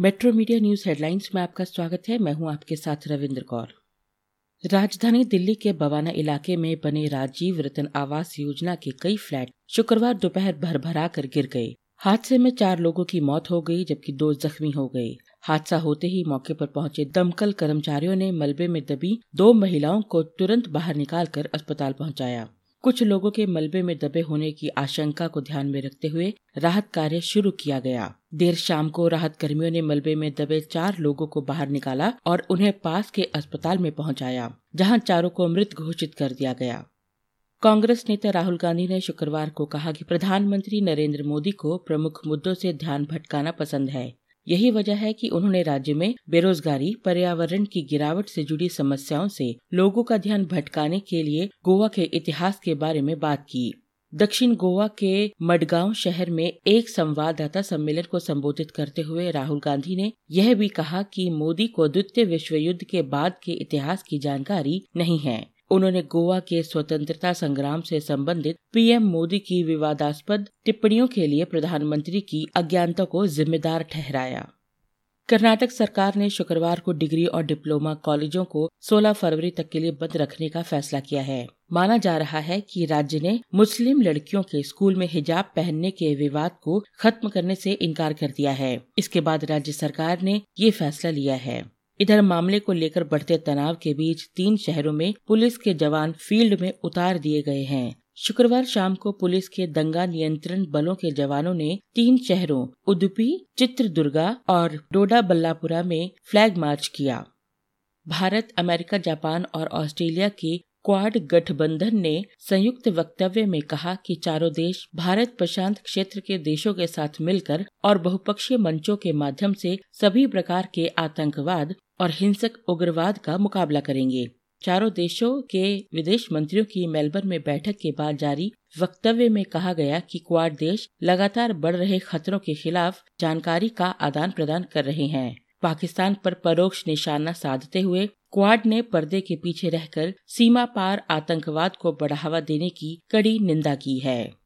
Metro media news headlines में आपका स्वागत है। मैं हूँ आपके साथ रविंद्र कौर। राजधानी दिल्ली के बवाना इलाके में बने राजीव रतन आवास योजना के कई फ्लैट शुक्रवार दोपहर भर भरा कर गिर गए। हादसे में चार लोगों की मौत हो गई, जबकि दो जख्मी हो गए। हादसा होते ही मौके पर पहुँचे दमकल कर्मचारियों ने मलबे में दबी दो महिलाओं को तुरंत बाहर निकालकर अस्पताल पहुँचाया। कुछ लोगों के मलबे में दबे होने की आशंका को ध्यान में रखते हुए राहत कार्य शुरू किया गया। देर शाम को राहत कर्मियों ने मलबे में दबे चार लोगों को बाहर निकाला और उन्हें पास के अस्पताल में पहुँचाया, जहाँ चारों को मृत घोषित कर दिया गया। कांग्रेस नेता राहुल गांधी ने शुक्रवार को कहा कि प्रधानमंत्री नरेंद्र मोदी को प्रमुख मुद्दों से ध्यान भटकाना पसंद है। यही वजह है कि उन्होंने राज्य में बेरोजगारी, पर्यावरण की गिरावट से जुड़ी समस्याओं से लोगों का ध्यान भटकाने के लिए गोवा के इतिहास के बारे में बात की। दक्षिण गोवा के मडगांव शहर में एक संवाददाता सम्मेलन को संबोधित करते हुए राहुल गांधी ने यह भी कहा कि मोदी को द्वितीय विश्व युद्ध के बाद के इतिहास की जानकारी नहीं है। उन्होंने गोवा के स्वतंत्रता संग्राम से संबंधित पीएम मोदी की विवादास्पद टिप्पणियों के लिए प्रधानमंत्री की अज्ञानता को जिम्मेदार ठहराया। कर्नाटक सरकार ने शुक्रवार को डिग्री और डिप्लोमा कॉलेजों को 16 फरवरी तक के लिए बंद रखने का फैसला किया है। माना जा रहा है कि राज्य ने मुस्लिम लड़कियों के स्कूल में हिजाब पहनने के विवाद को खत्म करने से इनकार कर दिया है। इसके बाद राज्य सरकार ने ये फैसला लिया है। इधर मामले को लेकर बढ़ते तनाव के बीच तीन शहरों में पुलिस के जवान फ़ील्ड में उतार दिए गए हैं। शुक्रवार शाम को पुलिस के दंगा नियंत्रण बलों के जवानों ने तीन शहरों, उदुपी, चित्रदुर्गा और डोडा बल्लापुरा में फ्लैग मार्च किया। भारत, अमेरिका, जापान और ऑस्ट्रेलिया के क्वाड गठबंधन ने संयुक्त वक्तव्य में कहा कि चारों देश भारत प्रशांत क्षेत्र के देशों के साथ मिलकर और बहुपक्षीय मंचों के माध्यम से सभी प्रकार के आतंकवाद और हिंसक उग्रवाद का मुकाबला करेंगे। चारों देशों के विदेश मंत्रियों की मेलबर्न में बैठक के बाद जारी वक्तव्य में कहा गया कि क्वाड देश लगातार बढ़ रहे खतरों के खिलाफ जानकारी का आदान प्रदान कर रहे हैं। पाकिस्तान पर परोक्ष निशाना साधते हुए क्वाड ने पर्दे के पीछे रहकर सीमा पार आतंकवाद को बढ़ावा देने की कड़ी निंदा की है।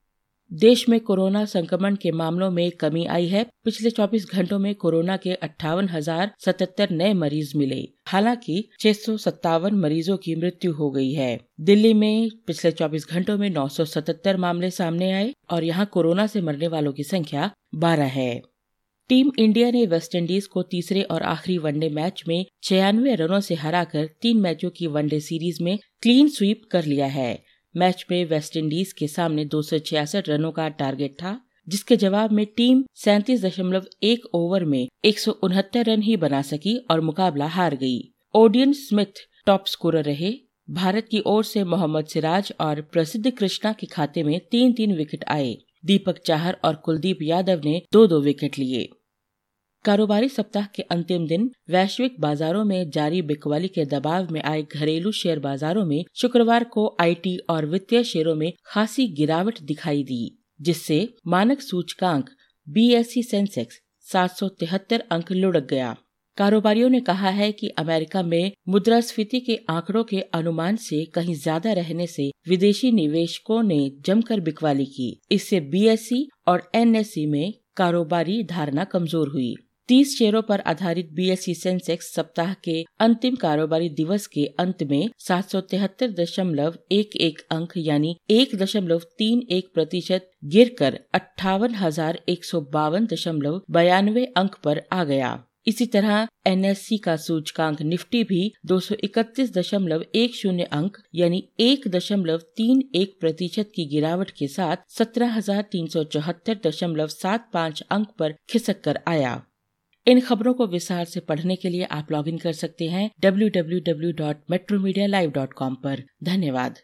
देश में कोरोना संक्रमण के मामलों में कमी आई है। पिछले 24 घंटों में कोरोना के अट्ठावन हज़ार सतहत्तर नए मरीज़ मिले। हालाँकि छह सौ सत्तावन मरीजों की मृत्यु हो गई है। दिल्ली में पिछले 24 घंटों में 977 मामले सामने आए और यहाँ कोरोना से मरने वालों की संख्या 12 है। टीम इंडिया ने वेस्टइंडीज को तीसरे और आखिरी वनडे मैच में छियानवे रनों से हराकर तीन मैचों की वनडे सीरीज़ में क्लीन स्वीप कर लिया है। मैच में वेस्टइंडीज के सामने दो सौ छियासठ रनों का टारगेट था, जिसके जवाब में टीम सैतीस दशमलव एक ओवर में एक सौ उनहत्तर रन ही बना सकी और मुकाबला हार गई। ओडियन स्मिथ टॉप स्कोरर रहे। भारत की ओर से मोहम्मद सिराज और प्रसिद्ध कृष्णा के खाते में तीन तीन विकेट आए। दीपक चाहर और कुलदीप यादव ने दो दो विकेट लिए। कारोबारी सप्ताह के अंतिम दिन, वैश्विक बाजारों में जारी बिकवाली के दबाव में आए घरेलू शेयर बाजारों में शुक्रवार को आईटी और वित्तीय शेयरों में खासी गिरावट दिखाई दी, जिससे मानक सूचकांक बीएसई सेंसेक्स सात सौ तिहत्तर अंक लुढ़क गया। कारोबारियों ने कहा है कि अमेरिका में मुद्रास्फीति के आंकड़ों के अनुमान से कहीं ज़्यादा रहने से विदेशी निवेशकों ने जमकर बिकवाली की। इससे बीएसई और एनएसई में कारोबारी धारणा कमज़ोर हुई। तीस शेयरों पर आधारित बीएसई सेंसेक्स सप्ताह के अंतिम कारोबारी दिवस के अंत में सात सौ तिहत्तर दशमलव एक एक अंक यानी एक दशमलव तीन एक प्रतिशत गिर कर अट्ठावन हज़ार एक सौ बावन दशमलव बयानवे अंक पर आ गया। इसी तरह एनएससी का सूचकांक निफ्टी भी दो सौ इकतीस दशमलव एक शून्य अंक, यानी एक दशमलव तीन एक प्रतिशत की गिरावट के साथ सत्रह हज़ार तीन सौ चौहत्तर दशमलव सात पाँच अंक पर खिसक कर आया। इन खबरों को विस्तार से पढ़ने के लिए आप लॉगिन कर सकते हैं W W W dot metro media live dot com धन्यवाद।